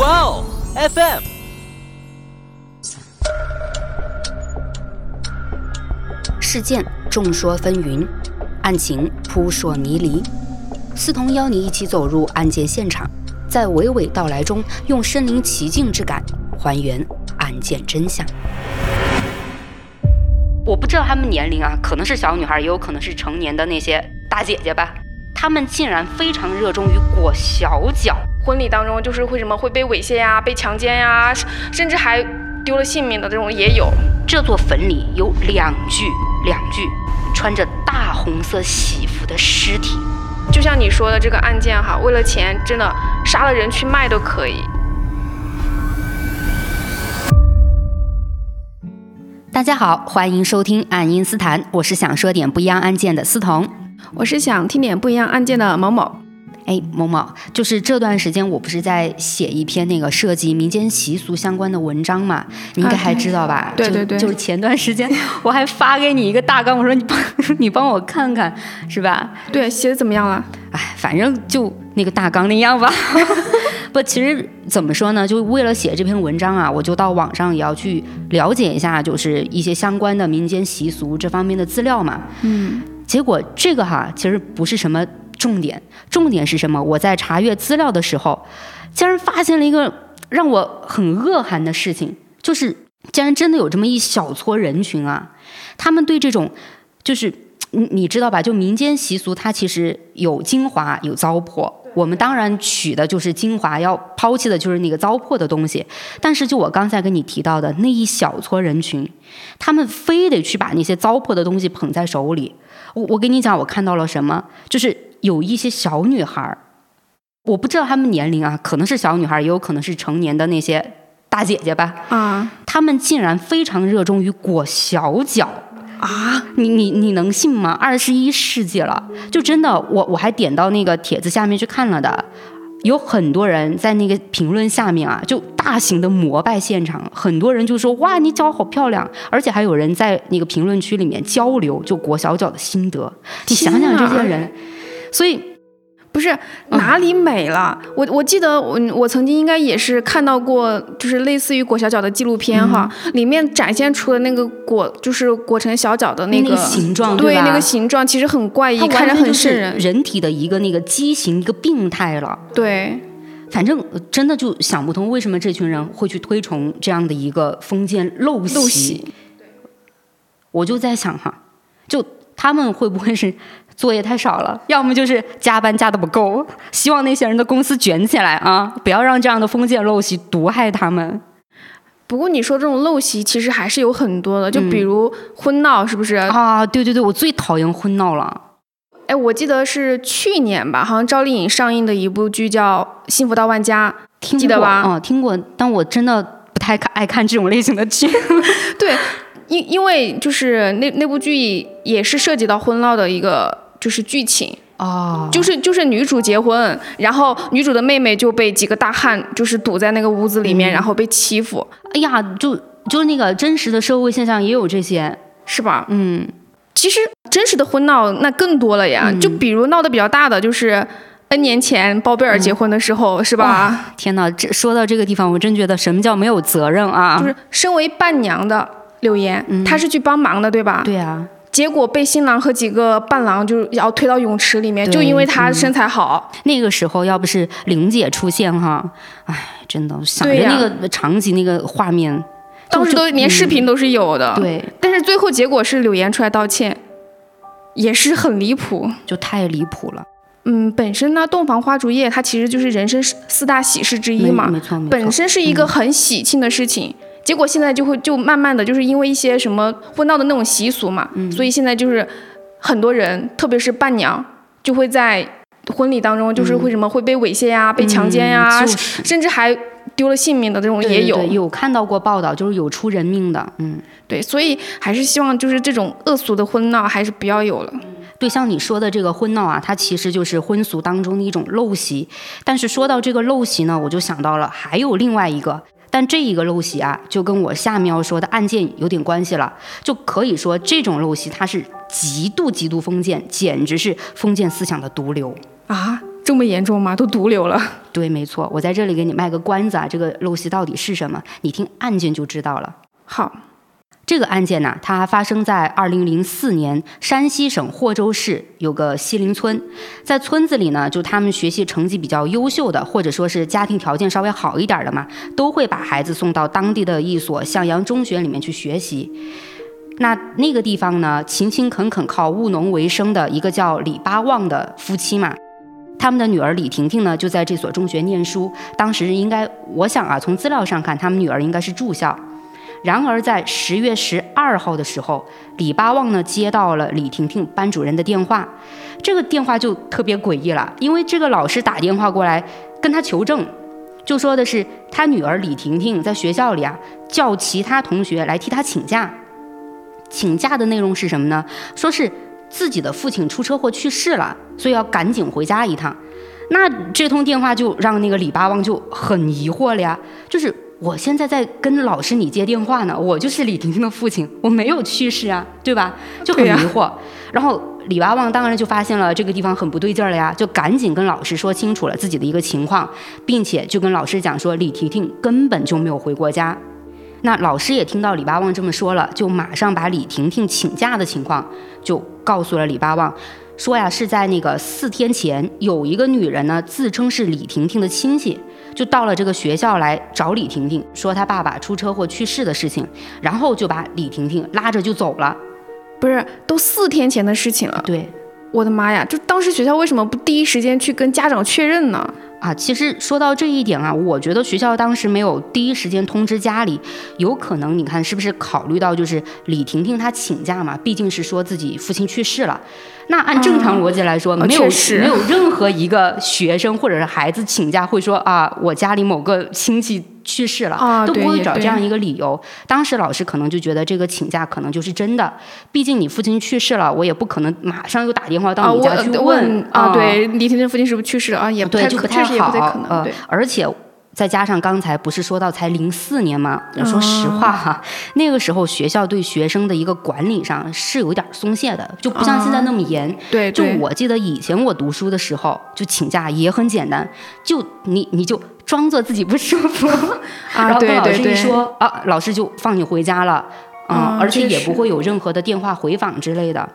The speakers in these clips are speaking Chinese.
哇哦，FM。事件众说纷纭，案情扑朔迷离。思彤邀你一起走入案件现场，在娓娓道来中，用身临其境之感还原案件真相。我不知道他们年龄啊，可能是小女孩，也有可能是成年的那些大姐姐吧。他们竟然非常热衷于裹小脚，婚礼当中就是会什么会被猥亵呀、被强奸呀，甚至还丢了性命的这种也有。这座坟里有两具两具穿着大红色喜服的尸体，就像你说的这个案件哈，为了钱真的杀了人去卖都可以。大家好，欢迎收听《爱因斯坦》，我是想说点不一样案件的思彤，我是想听点不一样案件的某某。哎，某某，就是这段时间我不是在写一篇那个涉及民间习俗相关的文章嘛？你应该还知道吧？对对对，就是前段时间我还发给你一个大纲，我说你帮 你帮我看看，是吧？对，写的怎么样了？哎，反正就那个大纲那样吧。不，其实怎么说呢？就为了写这篇文章啊，我就到网上也要去了解一下，就是一些相关的民间习俗这方面的资料嘛。嗯，结果这个哈，其实不是什么。重点，重点是什么？我在查阅资料的时候，竟然发现了一个让我很恶寒的事情，就是竟然真的有这么一小撮人群啊！他们对这种，就是你你知道吧？就民间习俗，它其实有精华，有糟粕。我们当然取的就是精华，要抛弃的就是那个糟粕的东西。但是，就我刚才跟你提到的那一小撮人群，他们非得去把那些糟粕的东西捧在手里。我我跟你讲，我看到了什么？就是。有一些小女孩儿，我不知道她们年龄啊，可能是小女孩，也有可能是成年的那些大姐姐吧。啊，她们竟然非常热衷于裹小脚啊！你你你能信吗？二十一世纪了，就真的，我我还点到那个帖子下面去看了的。有很多人在那个评论下面啊，就大型的膜拜现场，很多人就说哇，你脚好漂亮，而且还有人在那个评论区里面交流，就裹小脚的心得。你想想这些人，所以不是哪里美了？我我记得我我曾经应该也是看到过，就是类似于裹小脚的纪录片哈，里面展现出了那个裹就是裹成小脚的那个形状，对那个形状其实很怪异，看着很瘆人，人体的一个那个畸形，一个病态了。对，反正真的就想不通为什么这群人会去推崇这样的一个封建陋习。我就在想哈，就他们会不会是？作业太少了，要么就是加班加的不够。希望那些人的公司卷起来啊，不要让这样的封建陋习毒害他们。不过你说这种陋习其实还是有很多的，就比如婚闹，是不是啊？对对对，我最讨厌婚闹了。哎，我记得是去年吧，好像赵丽颖上映的一部剧叫《幸福到万家》，记得吧？哦，听过，但我真的不太看爱看这种类型的剧。对，因因为就是那那部剧也是涉及到婚闹的一个。就是剧情哦，就是就是女主结婚，然后女主的妹妹就被几个大汉就是堵在那个屋子里面，然后被欺负。哎呀，就就是那个真实的社会现象也有这些，是吧？嗯，其实真实的婚闹那更多了呀，就比如闹得比较大的，就是 N 年前包贝尔结婚的时候，是吧？天哪，这说到这个地方，我真觉得什么叫没有责任啊？就是身为伴娘的柳岩，她是去帮忙的，对吧？对啊。结果被新郎和几个伴郎就要推到泳池里面，就因为她身材好。那个时候要不是玲姐出现哈，哎，真的想着那个场景那个画面，当时都连视频都是有的。对，但是最后结果是柳岩出来道歉，也是很离谱，就太离谱了。嗯，本身呢，洞房花烛夜它其实就是人生四大喜事之一嘛，没错，本身是一个很喜庆的事情。结果现在就会就慢慢的就是因为一些什么婚闹的那种习俗嘛，所以现在就是很多人，特别是伴娘，就会在婚礼当中就是会什么会被猥亵呀、被强奸呀，甚至还丢了性命的这种也有。有看到过报道，就是有出人命的。嗯，对，所以还是希望就是这种恶俗的婚闹还是不要有了。对，像你说的这个婚闹啊，它其实就是婚俗当中的一种陋习。但是说到这个陋习呢，我就想到了还有另外一个。但这一个陋习啊，就跟我下面要说的案件有点关系了。就可以说，这种陋习它是极度极度封建，简直是封建思想的毒瘤啊！这么严重吗？都毒瘤了。对，没错，我在这里给你卖个关子啊，这个陋习到底是什么？你听案件就知道了。好，这个案件呢，它发生在二零零四年，山西省霍州市有个西陵村，在村子里呢，就他们学习成绩比较优秀的，或者说是家庭条件稍微好一点的嘛，都会把孩子送到当地的一所向阳中学里面去学习。那那个地方呢，勤勤恳恳靠务农为生的一个叫李八旺的夫妻嘛。他们的女儿李婷婷呢，就在这所中学念书。当时应该，我想啊，从资料上看，他们女儿应该是住校。然而，在十月十二号的时候，李八旺呢接到了李婷婷班主任的电话。这个电话就特别诡异了，因为这个老师打电话过来跟他求证，就说的是他女儿李婷婷在学校里啊叫其他同学来替他请假。请假的内容是什么呢？说是。自己的父亲出车祸去世了，所以要赶紧回家一趟。那这通电话就让那个李八旺就很疑惑了呀，就是我现在在跟老师你接电话呢，我就是李婷婷的父亲，我没有去世啊，对吧？就很疑惑。然后李八旺当然就发现了这个地方很不对劲儿了呀，就赶紧跟老师说清楚了自己的一个情况，并且就跟老师讲说李婷婷根本就没有回过家。那老师也听到李八旺这么说了，就马上把李婷婷请假的情况就告诉了李八旺，说呀是在那个四天前有一个女人呢自称是李婷婷的亲戚，就到了这个学校来找李婷婷，说她爸爸出车祸去世的事情，然后就把李婷婷拉着就走了。不是，都四天前的事情了。对，我的妈呀，就当时学校为什么不第一时间去跟家长确认呢？啊，其实说到这一点啊，我觉得学校当时没有第一时间通知家里，有可能你看是不是考虑到就是李婷婷她请假嘛，毕竟是说自己父亲去世了。那按正常逻辑来说，没有没有任何一个学生或者是孩子请假会说啊，我家里某个亲戚去世了，都不会找这样一个理由。当时老师可能就觉得这个请假可能就是真的，毕竟你父亲去世了，我也不可能马上又打电话到你家去问啊。对，李婷婷父亲是不是去世了啊？也对，就不太好。呃，而且。再加上刚才不是说到才零四年吗？说实话哈，那个时候学校对学生的一个管理上是有点松懈的，就不像现在那么严。对，就我记得以前我读书的时候，就请假也很简单，就你你就装作自己不舒服，然后跟老师一说啊，老师就放你回家了，嗯，而且也不会有任何的电话回访之类的。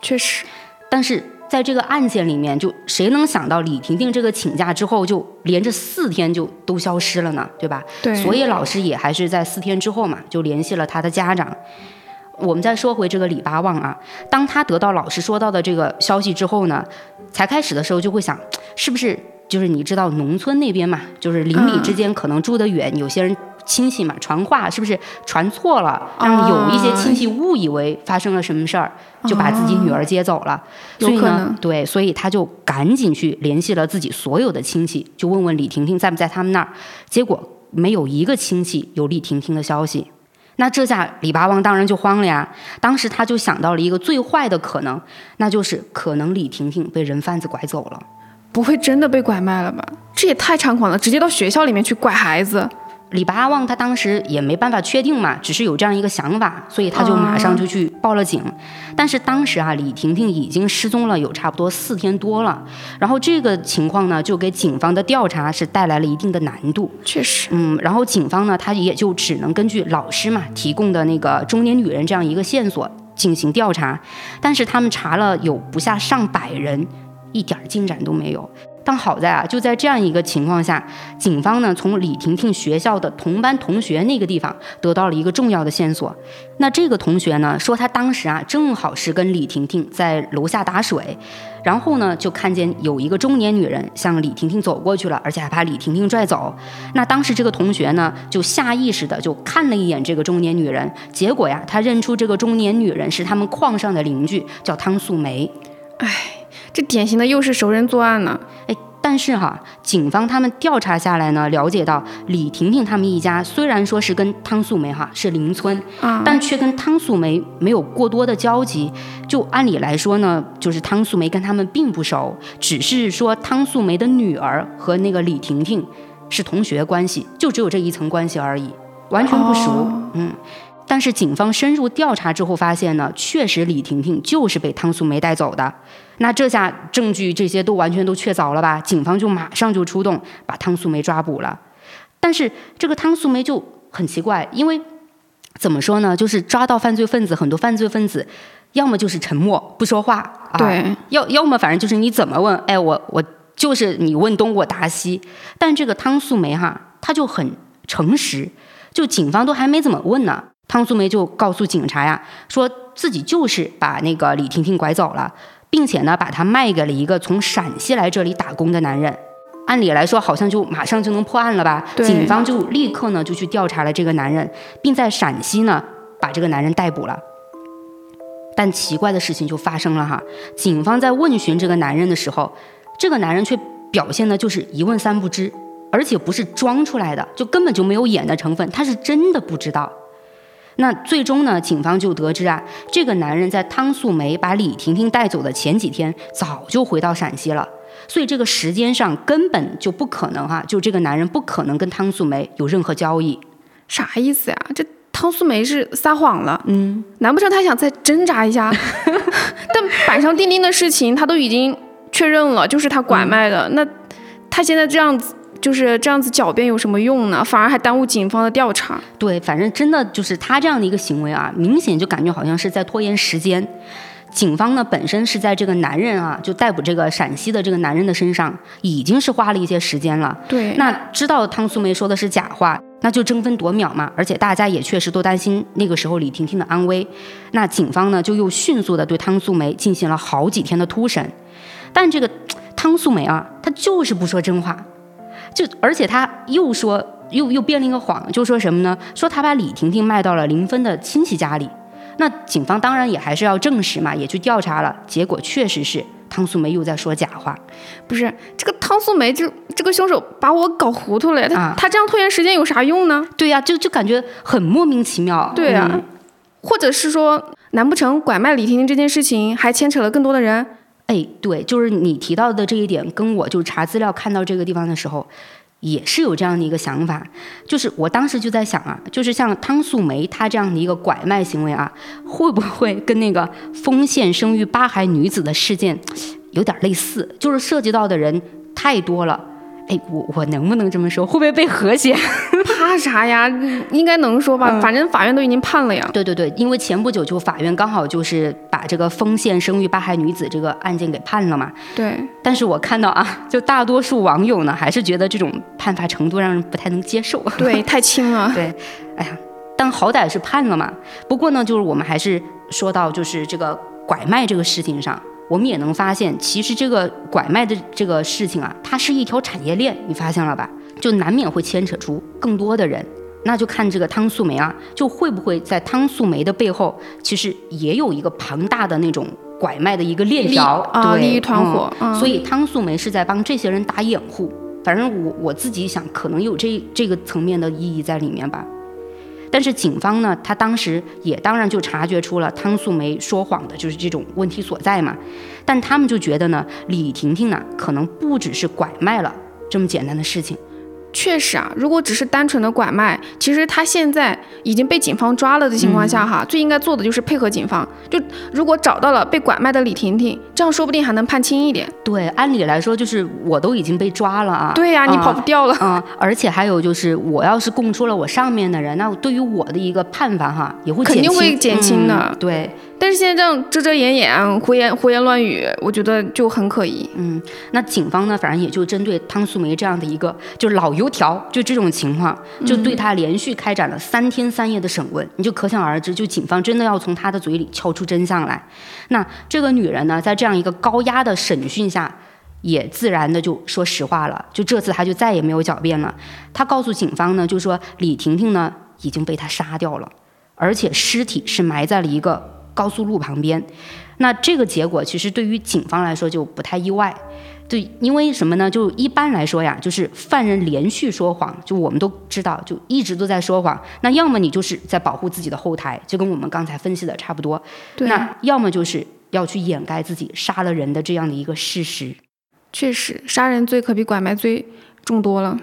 确实，但是。在这个案件里面，就谁能想到李婷婷这个请假之后，就连着四天就都消失了呢？对吧？对。所以老师也还是在四天之后嘛，就联系了他的家长。我们再说回这个李八旺啊，当他得到老师说到的这个消息之后呢，才开始的时候就会想，是不是就是你知道农村那边嘛，就是邻里之间可能住得远，有些人。亲戚嘛，传话是不是传错了，让有一些亲戚误以为发生了什么事儿，就把自己女儿接走了。所以呢，对，所以他就赶紧去联系了自己所有的亲戚，就问问李婷婷在不在他们那儿。结果没有一个亲戚有李婷婷的消息。那这下李八王当然就慌了呀。当时他就想到了一个最坏的可能，那就是可能李婷婷被人贩子拐走了。不会真的被拐卖了吧？这也太猖狂了，直接到学校里面去拐孩子。李八旺他当时也没办法确定嘛，只是有这样一个想法，所以他就马上就去报了警。但是当时啊，李婷婷已经失踪了有差不多四天多了，然后这个情况呢，就给警方的调查是带来了一定的难度。确实，嗯，然后警方呢，他也就只能根据老师嘛提供的那个中年女人这样一个线索进行调查，但是他们查了有不下上百人，一点进展都没有。但好在啊，就在这样一个情况下，警方呢从李婷婷学校的同班同学那个地方得到了一个重要的线索。那这个同学呢说，他当时啊正好是跟李婷婷在楼下打水，然后呢就看见有一个中年女人向李婷婷走过去了，而且还把李婷婷拽走。那当时这个同学呢就下意识的就看了一眼这个中年女人，结果呀他认出这个中年女人是他们矿上的邻居，叫汤素梅。哎。这典型的又是熟人作案呢，哎，但是哈，警方他们调查下来呢，了解到李婷婷他们一家虽然说是跟汤素梅哈是邻村，啊，但却跟汤素梅没有过多的交集。就按理来说呢，就是汤素梅跟他们并不熟，只是说汤素梅的女儿和那个李婷婷是同学关系，就只有这一层关系而已，完全不熟。嗯，但是警方深入调查之后发现呢，确实李婷婷就是被汤素梅带走的。那这下证据这些都完全都确凿了吧？警方就马上就出动，把汤素梅抓捕了。但是这个汤素梅就很奇怪，因为怎么说呢？就是抓到犯罪分子，很多犯罪分子要么就是沉默不说话，啊、对，要要么反正就是你怎么问，哎，我我就是你问东我答西。但这个汤素梅哈，她就很诚实，就警方都还没怎么问呢，汤素梅就告诉警察呀，说自己就是把那个李婷婷拐走了，并且呢，把她卖给了一个从陕西来这里打工的男人。按理来说，好像就马上就能破案了吧？对警方就立刻呢就去调查了这个男人，并在陕西呢把这个男人逮捕了。但奇怪的事情就发生了哈，警方在问询这个男人的时候，这个男人却表现的就是一问三不知，而且不是装出来的，就根本就没有演的成分，他是真的不知道。那最终呢，警方就得知啊，这个男人在汤素梅把李婷婷带走的前几天，早就回到陕西了。所以这个时间上根本就不可能哈、就这个男人不可能跟汤素梅有任何交易。啥意思呀？这汤素梅是撒谎了，嗯，难不成他想再挣扎一下？但板上钉钉的事情他都已经确认了，就是他拐卖的，那他现在这样子就是这样子狡辩有什么用呢？反而还耽误警方的调查。对，反正真的就是他这样的一个行为啊，明显就感觉好像是在拖延时间。警方呢本身是在这个男人啊，就逮捕这个陕西的这个男人的身上，已经是花了一些时间了。对，那知道汤素梅说的是假话，那就争分夺秒嘛。而且大家也确实都担心那个时候李婷婷的安危。那警方呢就又迅速的对汤素梅进行了好几天的突审。但这个汤素梅啊，她就是不说真话，就而且他又说又又编了一个谎，就说什么呢？说他把李婷婷卖到了林芬的亲戚家里。那警方当然也还是要证实嘛，也去调查了，结果确实是汤素梅又在说假话。不是这个汤素梅这这个凶手把我搞糊涂了，他、啊他这样拖延时间有啥用呢？对呀、就就感觉很莫名其妙。对呀、嗯或者是说，难不成拐卖李婷婷这件事情还牵扯了更多的人？哎，对，就是你提到的这一点，跟我就查资料看到这个地方的时候，也是有这样的一个想法。就是我当时就在想啊，就是像汤素梅她这样的一个拐卖行为啊，会不会跟那个丰县生育八孩女子的事件有点类似？就是涉及到的人太多了。哎，我我能不能这么说？会不会被和谐？怕啥呀？应该能说吧，嗯反正法院都已经判了呀。对对对，因为前不久就法院刚好就是把这个丰县生育八孩女子这个案件给判了嘛。对，但是我看到啊，就大多数网友呢，还是觉得这种判罚程度让人不太能接受。对，太轻了。对，哎呀，但好歹是判了嘛。不过呢，就是我们还是说到就是这个拐卖这个事情上，我们也能发现，其实这个拐卖的这个事情啊，它是一条产业链，你发现了吧？就难免会牵扯出更多的人。那就看这个汤素梅啊，就会不会在汤素梅的背后，其实也有一个庞大的那种拐卖的一个链条啊，对利益团嗯伙。嗯所以汤素梅是在帮这些人打掩护。反正我我自己想，可能有这这个层面的意义在里面吧。但是警方呢，他当时也当然就察觉出了汤素梅说谎的就是这种问题所在嘛。但他们就觉得呢，李婷婷呢，可能不只是拐卖了这么简单的事情。确实啊，如果只是单纯的拐卖，其实他现在已经被警方抓了的情况下，哈，最应该做的就是配合警方。就如果找到了被拐卖的李婷婷，这样说不定还能判轻一点。对，按理来说就是我都已经被抓了啊。对呀、你啊跑不掉了。嗯，而且还有就是，我要是供出了我上面的人，那对于我的一个判罚哈，也会肯定会减轻的嗯对，但是现在这样遮遮掩掩、胡言胡言乱语，我觉得就很可疑。嗯，那警方呢，反正也就针对汤素梅这样的一个就是老油条，就这种情况，就对她连续开展了三天三夜的审问，你就可想而知，就警方真的要从她的嘴里撬出真相来。那这个女人呢，在这样一个高压的审讯下。也自然的就说实话了，就这次她就再也没有狡辩了。她告诉警方呢，就说李婷婷呢已经被他杀掉了，而且尸体是埋在了一个高速路旁边。那这个结果其实对于警方来说就不太意外，对，因为什么呢？就一般来说呀，就是犯人连续说谎，就我们都知道，就一直都在说谎。那要么你就是在保护自己的后台，就跟我们刚才分析的差不多。对，那要么就是要去掩盖自己杀了人的这样的一个事实。确实，杀人罪可比拐卖罪重多了。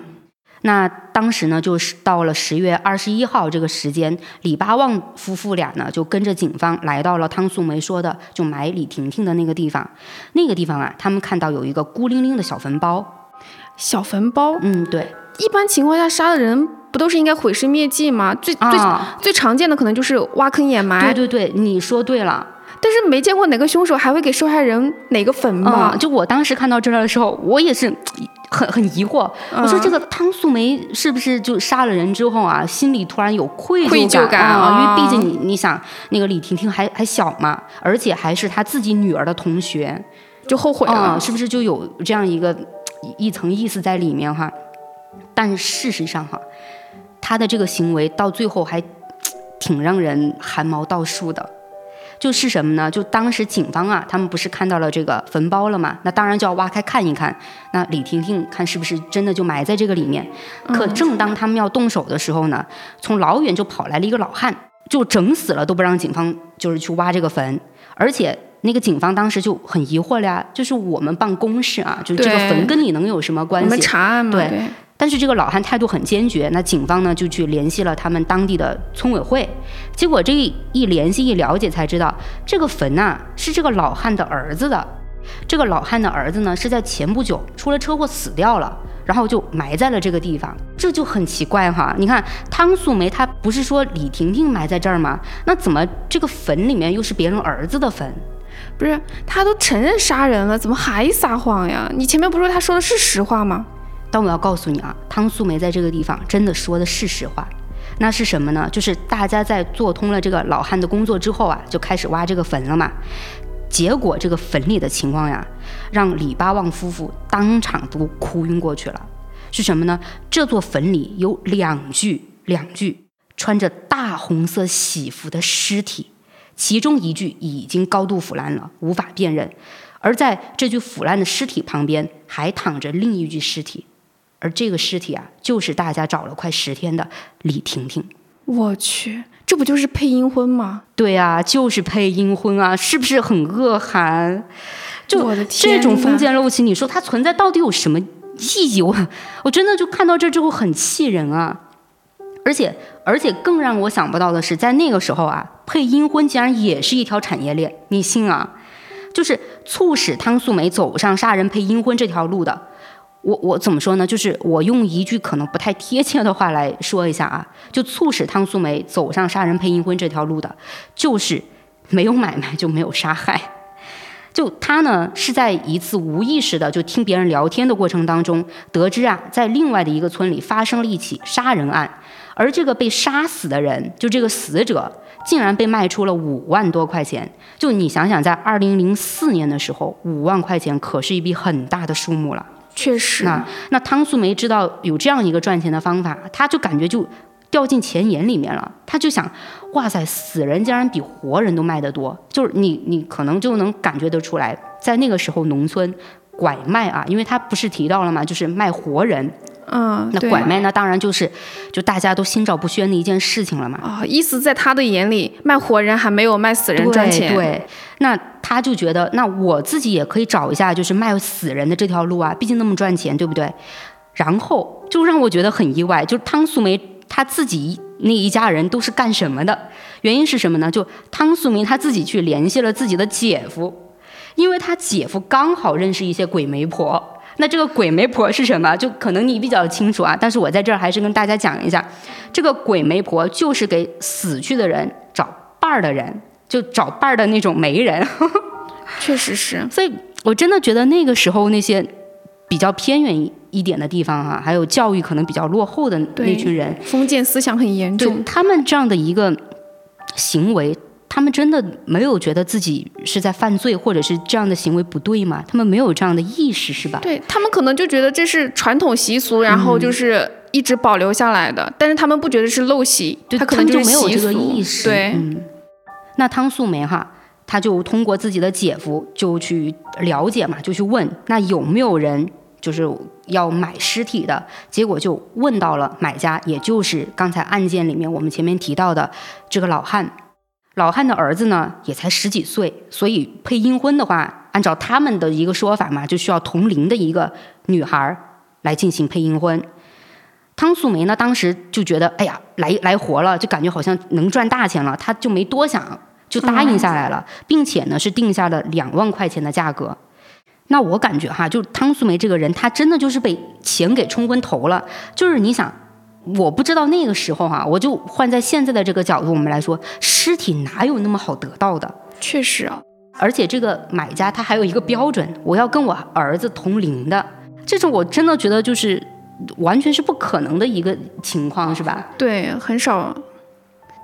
那当时呢，就是到了十月二十一号这个时间，李八旺夫妇俩呢就跟着警方来到了汤素梅说的就埋李婷婷的那个地方。那个地方啊，他们看到有一个孤零零的小坟包。小坟包？嗯，对。一般情况下杀的人不都是应该毁尸灭迹吗？最最最常见的可能就是挖坑掩埋。对对对，你说对了。但是没见过哪个凶手还会给受害人哪个坟吧？就我当时看到这儿的时候，我也是。很很疑惑，我说这个汤素梅是不是就杀了人之后啊，心里突然有愧疚感啊？因为毕竟你你想，那个李婷婷还还小嘛，而且还是她自己女儿的同学，就后悔了，是不是就有这样一个一层意思在里面哈？但事实上哈，她的这个行为到最后还 挺让人汗毛倒竖的。就是什么呢？就当时警方啊，他们不是看到了这个坟包了吗？那当然就要挖开看一看。那李婷婷看是不是真的就埋在这个里面？可正当他们要动手的时候呢，从老远就跑来了一个老汉，就整死了都不让警方就是去挖这个坟。而且那个警方当时就很疑惑了呀，就是我们办公室啊，就是这个坟跟你能有什么关系？我们查案嘛。对。但是这个老汉态度很坚决，那警方呢就去联系了他们当地的村委会，结果这一联系一了解才知道，这个坟呐是这个老汉的儿子的，这个老汉的儿子呢是在前不久出了车祸死掉了，然后就埋在了这个地方，这就很奇怪哈。你看汤素梅她不是说李婷婷埋在这儿吗？那怎么这个坟里面又是别人儿子的坟？不是，他都承认杀人了，怎么还撒谎呀？你前面不是说他说的是实话吗？但我要告诉你啊，汤素梅在这个地方真的说的是实话，那是什么呢？就是大家在做通了这个老汉的工作之后啊，就开始挖这个坟了嘛。结果这个坟里的情况呀，让李八旺夫妇当场都哭晕过去了。是什么呢？这座坟里有两具两具穿着大红色喜服的尸体，其中一具已经高度腐烂了，无法辨认，而在这具腐烂的尸体旁边还躺着另一具尸体。而这个尸体啊，就是大家找了快十天的李婷婷。我去，这不就是配阴婚吗？对啊，就是配阴婚啊，是不是很恶寒？就这种封建陋习，你说它存在到底有什么意义？我我真的就看到这之后很气人啊！而且而且更让我想不到的是，在那个时候啊，配阴婚竟然也是一条产业链，你信啊？就是促使汤素梅走上杀人配阴婚这条路的。我我怎么说呢？就是我用一句可能不太贴切的话来说一下啊，就促使汤素梅走上杀人配阴婚这条路的，就是没有买卖就没有杀害。就他呢是在一次无意识的就听别人聊天的过程当中，得知啊在另外的一个村里发生了一起杀人案，而这个被杀死的人，就这个死者竟然被卖出了五万多块钱。就你想想，在二零零四年的时候，五万块钱可是一笔很大的数目了。确实，那那汤素梅知道有这样一个赚钱的方法，她就感觉就掉进钱眼里面了。她就想，哇塞，死人竟然比活人都卖得多，就是你你可能就能感觉得出来，在那个时候农村拐卖啊，因为他不是提到了嘛？就是卖活人。嗯，那拐卖那当然就是，就大家都心照不宣的一件事情了嘛。啊，意思在他的眼里，卖活人还没有卖死人赚钱。对，那他就觉得，那我自己也可以找一下，就是卖死人的这条路啊，毕竟那么赚钱，对不对？然后就让我觉得很意外，就是汤素梅她自己那一家人都是干什么的？原因是什么呢？就汤素梅她自己去联系了自己的姐夫，因为她姐夫刚好认识一些鬼媒婆。那这个鬼媒婆是什么？就可能你比较清楚啊，但是我在这儿还是跟大家讲一下，这个鬼媒婆就是给死去的人找伴儿的人，就找伴儿的那种媒人。确实是，所以我真的觉得那个时候那些比较偏远一点的地方哈，还有教育可能比较落后的那群人，封建思想很严重，他们这样的一个行为。他们真的没有觉得自己是在犯罪，或者是这样的行为不对吗？他们没有这样的意识，是吧？对他们可能就觉得这是传统习俗，然后就是一直保留下来的，但是他们不觉得是陋习，他可能就没有这个意识。对，那汤素梅哈，他就通过自己的姐夫就去了解嘛，就去问那有没有人就是要买尸体的，结果就问到了买家，也就是刚才案件里面我们前面提到的这个老汉。老汉的儿子呢，也才十几岁，所以配阴婚的话，按照他们的一个说法嘛，就需要同龄的一个女孩来进行配阴婚。汤素梅呢，当时就觉得，哎呀，来来活了，就感觉好像能赚大钱了，她就没多想，就答应下来了，并且呢是定下了两万块钱的价格。那我感觉哈，就汤素梅这个人，她真的就是被钱给冲昏头了。就是你想，我不知道那个时候哈，我就换在现在的这个角度，我们来说，尸体哪有那么好得到的？确实啊，而且这个买家他还有一个标准，我要跟我儿子同龄的，这种我真的觉得就是完全是不可能的一个情况，是吧？对，很少。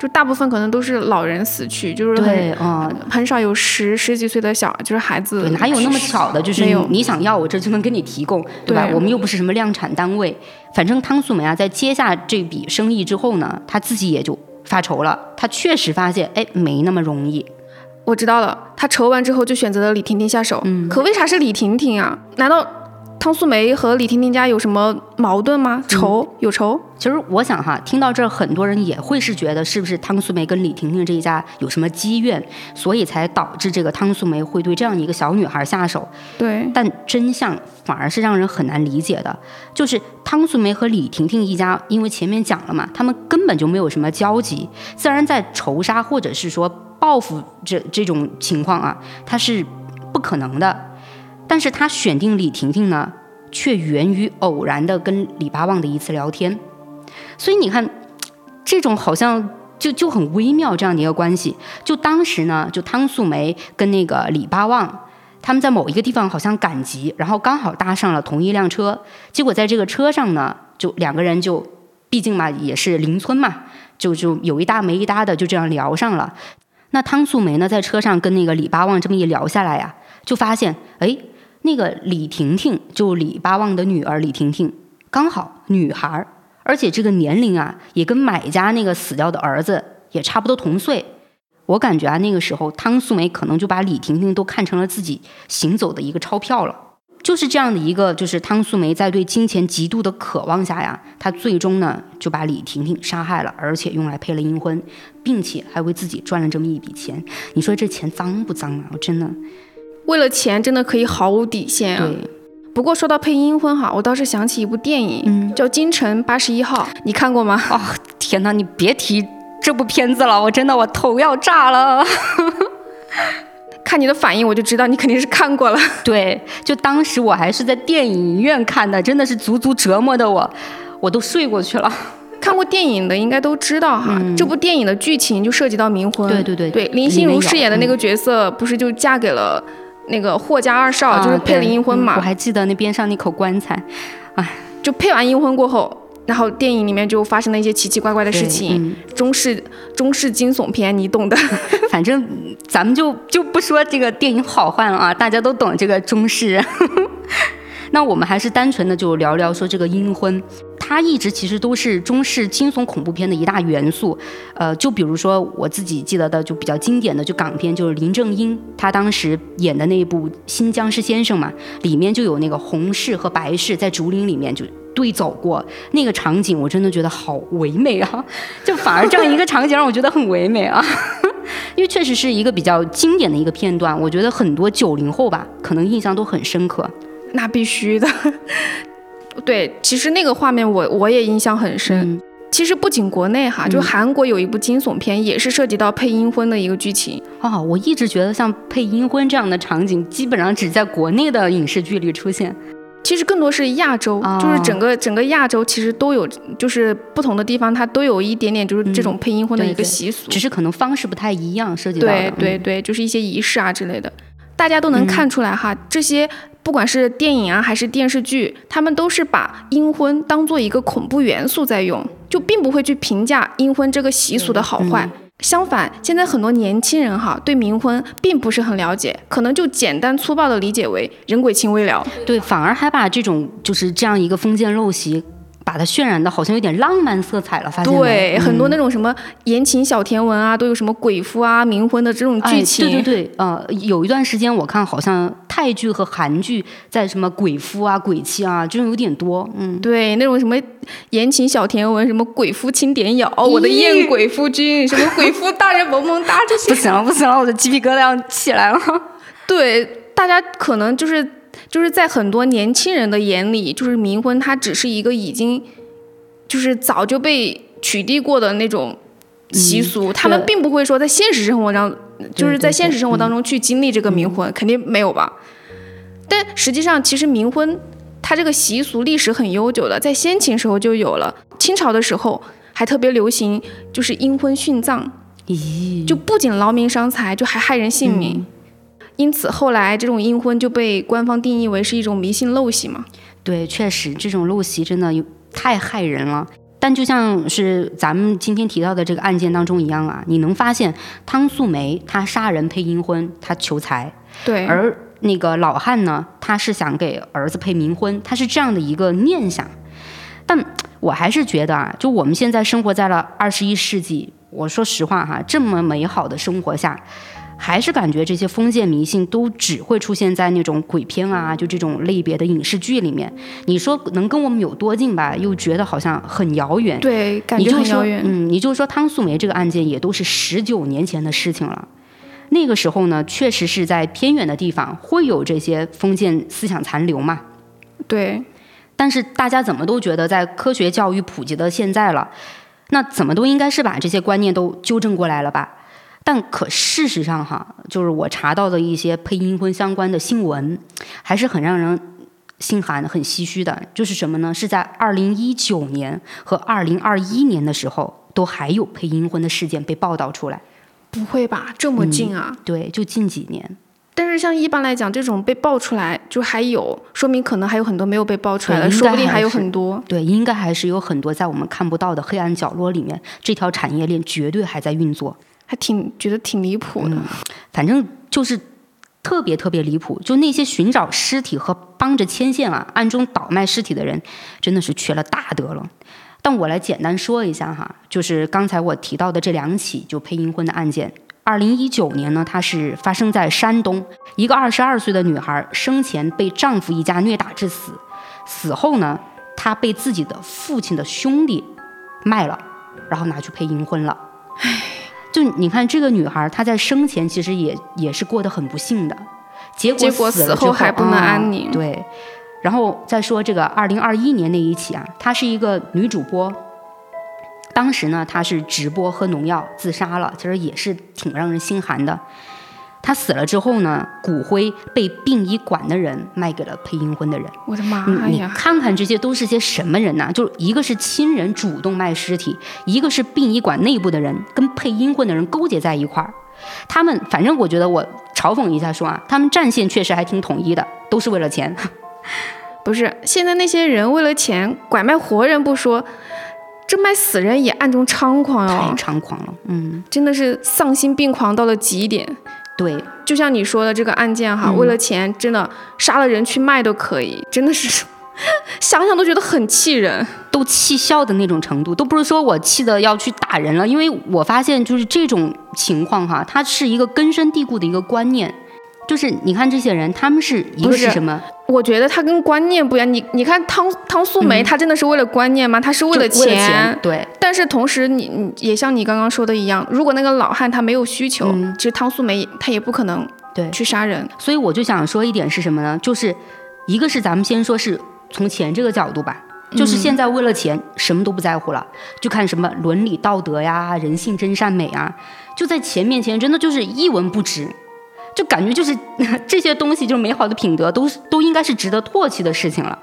就大部分可能都是老人死去，就是对，嗯，很少有十十几岁的小，就是孩子，哪有那么巧的？就是你想要，我这就能给你提供，对吧？我们又不是什么量产单位。反正汤素梅啊，在接下这笔生意之后呢，他自己也就发愁了。他确实发现，哎，没那么容易。我知道了，他愁完之后就选择了李婷婷下手。嗯，可为啥是李婷婷啊？难道？汤素梅和李婷婷家有什么矛盾吗？仇有仇？其实我想哈，听到这儿，很多人也会是觉得，是不是汤素梅跟李婷婷这一家有什么积怨，所以才导致这个汤素梅会对这样一个小女孩下手？对。但真相反而是让人很难理解的，就是汤素梅和李婷婷一家，因为前面讲了嘛，他们根本就没有什么交集，自然在仇杀或者是说报复这这种情况啊，它是不可能的。但是他选定李婷婷呢，却源于偶然的跟李八旺的一次聊天，所以你看，这种好像就就很微妙这样的一个关系。就当时呢，就汤素梅跟那个李八旺，他们在某一个地方好像赶集，然后刚好搭上了同一辆车，结果在这个车上呢，就两个人就，毕竟嘛也是邻村嘛，就就有一搭没一搭的就这样聊上了。那汤素梅呢，在车上跟那个李八旺这么一聊下来呀，就发现，哎。那个李婷婷，就李八旺的女儿李婷婷，刚好女孩，而且这个年龄啊，也跟买家那个死掉的儿子也差不多同岁。我感觉啊，那个时候汤素梅可能就把李婷婷都看成了自己行走的一个钞票了。就是这样的一个，就是汤素梅在对金钱极度的渴望下呀，她最终呢就把李婷婷杀害了，而且用来配了阴婚，并且还为自己赚了这么一笔钱。你说这钱脏不脏啊？我真的。为了钱，真的可以毫无底线啊！不过说到配阴婚哈，我倒是想起一部电影，叫《京城八十一号》，你看过吗？哦，天哪，你别提这部片子了，我真的我头要炸了。看你的反应，我就知道你肯定是看过了。对，就当时我还是在电影院看的，真的是足足折磨的我，我都睡过去了。看过电影的应该都知道哈，这部电影的剧情就涉及到冥婚。对对对，对林心如饰演的那个角色，不是就嫁给了。那个霍家二少就是配了阴婚嘛，我还记得那边上那口棺材，哎，就配完阴婚过后，然后电影里面就发生了一些奇奇怪怪的事情，中式中式惊悚片，你懂的。反正咱们就就不说这个电影好坏了啊，大家都懂这个中式。那我们还是单纯的就聊聊说这个阴婚。它一直其实都是中式惊悚恐怖片的一大元素，呃，就比如说我自己记得的就比较经典的就港片，就是林正英他当时演的那一部《新僵尸先生》嘛，里面就有那个红氏和白氏在竹林里面就对走过那个场景，我真的觉得好唯美啊！就反而这样一个场景让我觉得很唯美啊，因为确实是一个比较经典的一个片段，我觉得很多九零后吧可能印象都很深刻。那必须的。对，其实那个画面我我也印象很深。其实不仅国内哈，就韩国有一部惊悚片，也是涉及到配阴婚的一个剧情。哦，我一直觉得像配阴婚这样的场景，基本上只在国内的影视剧里出现。其实更多是亚洲，就是整个整个亚洲其实都有，就是不同的地方它都有一点点就是这种配阴婚的一个习俗，只是可能方式不太一样，涉及到对对对，就是一些仪式啊之类的。大家都能看出来哈，这些不管是电影啊还是电视剧，他们都是把阴婚当做一个恐怖元素在用，就并不会去评价阴婚这个习俗的好坏。相反，现在很多年轻人哈对冥婚并不是很了解，可能就简单粗暴的理解为人鬼情未了。对，反而还把这种就是这样一个封建陋习。把它渲染的好像有点浪漫色彩了，发现对，很多那种什么言情小甜文啊，都有什么鬼夫啊、冥婚的这种剧情。对对对，呃，有一段时间我看好像泰剧和韩剧在什么鬼夫啊、鬼妻啊，这种有点多。嗯，对，那种什么言情小甜文，什么鬼夫轻点咬，我的艳鬼夫君，什么鬼夫大人萌萌哒这些。不行了，不行了，我的鸡皮疙瘩要起来了。对，大家可能就是。就是在很多年轻人的眼里，就是冥婚它只是一个已经，就是早就被取缔过的那种习俗，他们并不会说在现实生活中，就是在现实生活当中去经历这个冥婚，肯定没有吧？但实际上，其实冥婚它这个习俗历史很悠久的，在先秦时候就有了，清朝的时候还特别流行，就是阴婚殉葬，咦，就不仅劳民伤财，就还害人性命。因此，后来这种阴婚就被官方定义为是一种迷信陋习嘛。对，确实这种陋习真的有太害人了。但就像是咱们今天提到的这个案件当中一样啊，你能发现汤素梅她杀人配阴婚，她求财，对，而那个老汉呢，他是想给儿子配冥婚，他是这样的一个念想。但我还是觉得啊，就我们现在生活在了二十一世纪，我说实话哈，这么美好的生活下，还是感觉这些封建迷信都只会出现在那种鬼片啊，就这种类别的影视剧里面。你说能跟我们有多近吧？又觉得好像很遥远。对，感觉很遥远。嗯，你就说汤素梅这个案件也都是十九年前的事情了。那个时候呢，确实是在偏远的地方会有这些封建思想残留嘛。对，但是大家怎么都觉得，在科学教育普及到现在了，那怎么都应该是把这些观念都纠正过来了吧？但可事实上哈，就是我查到的一些配阴婚相关的新闻，还是很让人心寒、很唏嘘的。就是什么呢？是在二零一九年和二零二一年的时候，都还有配阴婚的事件被报道出来。不会吧？这么近啊？对，就近几年。但是像一般来讲，这种被爆出来就还有，说明可能还有很多没有被爆出来的，说不定还有很多。对，应该还是有很多在我们看不到的黑暗角落里面，这条产业链绝对还在运作。还挺觉得挺离谱的。反正就是特别特别离谱，就那些寻找尸体和帮着牵线啊、暗中倒卖尸体的人，真的是缺了大德了。但我来简单说一下哈，就是刚才我提到的这两起就配阴婚的案件。二零一九年呢，它是发生在山东，一个二十二岁的女孩生前被丈夫一家虐打致死，死后呢，她被自己的父亲的兄弟卖了，然后拿去配阴婚了。就你看这个女孩，她在生前其实也也是过得很不幸的，结果死后还不能啊安宁对，然后再说这个二零二一年那一起啊，她是一个女主播，当时呢她是直播喝农药自杀了，其实也是挺让人心寒的。她死了之后呢，骨灰被殡仪馆的人卖给了配阴婚的人。我的妈呀你呀！看看这些都是些什么人呐、就一个是亲人主动卖尸体，一个是殡仪馆内部的人跟配阴婚的人勾结在一块儿。他们反正我觉得我嘲讽一下说啊，他们战线确实还挺统一的，都是为了钱。不是，现在那些人为了钱拐卖活人不说，这卖死人也暗中猖狂太哦，猖狂了，嗯，真的是丧心病狂到了极点。对，就像你说的这个案件哈，嗯为了钱真的杀了人去卖都可以，真的是 想想都觉得很气人。都气笑的那种程度，都不是说我气的要去打人了，因为我发现就是这种情况哈，它是一个根深蒂固的一个观念，就是你看这些人，他们是一个是什么？我觉得他跟观念不一样。你你看汤汤素梅，她真的是为了观念吗？她是为了钱，对，但是同时你，你也像你刚刚说的一样，如果那个老汉他没有需求，嗯其实汤素梅她也不可能对去杀人。所以我就想说一点是什么呢？就是一个是咱们先说是从钱这个角度吧，就是现在为了钱什么都不在乎了，就看什么伦理道德呀、人性真善美啊，就在钱面前真的就是一文不值，就感觉就是 这些东西就是美好的品德都是都应该是值得唾弃的事情了。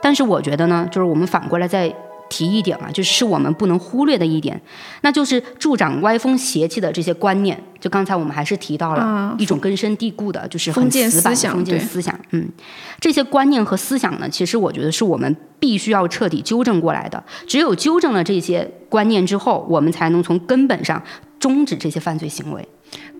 但是我觉得呢，就是我们反过来再提一点啊，就是是我们不能忽略的一点，那就是助长歪风邪气的这些观念。就刚才我们还是提到了、啊一种根深蒂固的，就是很封建死板的思想封建对思想。嗯，这些观念和思想呢，其实我觉得是我们必须要彻底纠正过来的。只有纠正了这些观念之后，我们才能从根本上终止这些犯罪行为。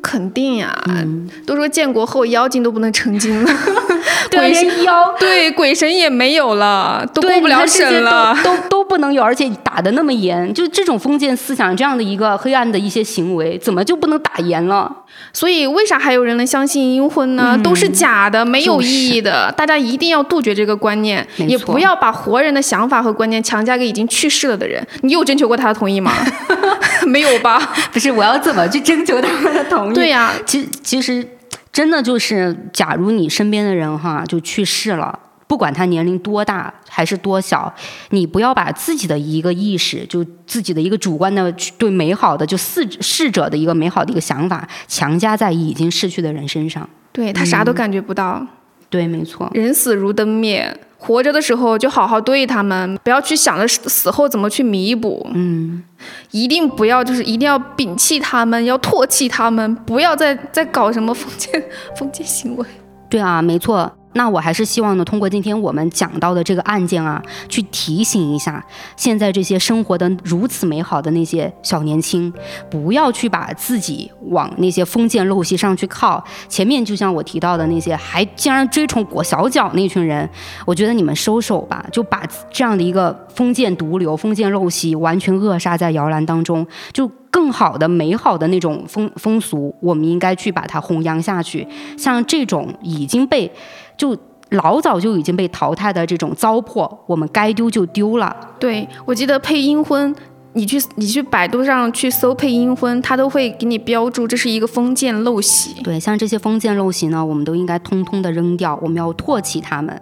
肯定呀，嗯都说建国后妖精都不能成精了，对，鬼神人妖。对鬼神也没有了，都，过不了审了。都都都不能有，而且打的那么严，就这种封建思想这样的一个黑暗的一些行为，怎么就不能打严了？所以为啥还有人能相信阴婚呢？嗯都是假的，没有意义的。大家一定要杜绝这个观念，也不要把活人的想法和观念强加给已经去世了的人。你有征求过他的同意吗？没有吧？不是，我要怎么去征求他们的同意？对呀、其实其实真的就是，假如你身边的人哈就去世了，不管他年龄多大还是多小，你不要把自己的一个意识，就自己的一个主观的对美好的，就逝逝者的一个美好的一个想法，强加在已经逝去的人身上。对他啥都感觉不到。对，没错。人死如灯灭，活着的时候就好好对他们，不要去想着死后怎么去弥补。嗯，一定不要，就是一定要摒弃他们，要唾弃他们，不要再再搞什么封建 封建行为。对啊，没错。那我还是希望呢，通过今天我们讲到的这个案件啊，去提醒一下现在这些生活的如此美好的那些小年轻，不要去把自己往那些封建陋习上去靠。前面就像我提到的那些，还竟然追崇裹小脚那群人，我觉得你们收手吧，就把这样的一个封建毒瘤、封建陋习完全扼杀在摇篮当中，就。更好的、美好的那种风风俗，我们应该去把它弘扬下去。像这种已经被就老早就已经被淘汰的这种糟粕，我们该丢就丢了。对，我记得配阴婚，你去你去百度上去搜配阴婚，它都会给你标注这是一个封建陋习。对，像这些封建陋习呢，我们都应该通通的扔掉，我们要唾弃他们。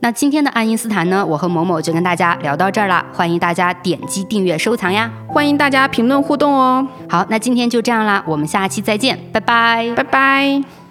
那今天的爱因斯坦呢？我和某某就跟大家聊到这儿了，欢迎大家点击订阅收藏呀，欢迎大家评论互动哦。好，那今天就这样啦，我们下期再见，拜拜，拜拜。